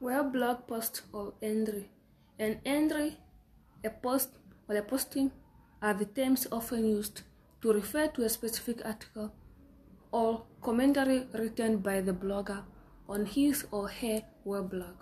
blog post or entry. An entry, a post, or a posting are the terms often used to refer to a specific article or commentary written by the blogger on his or her web blog.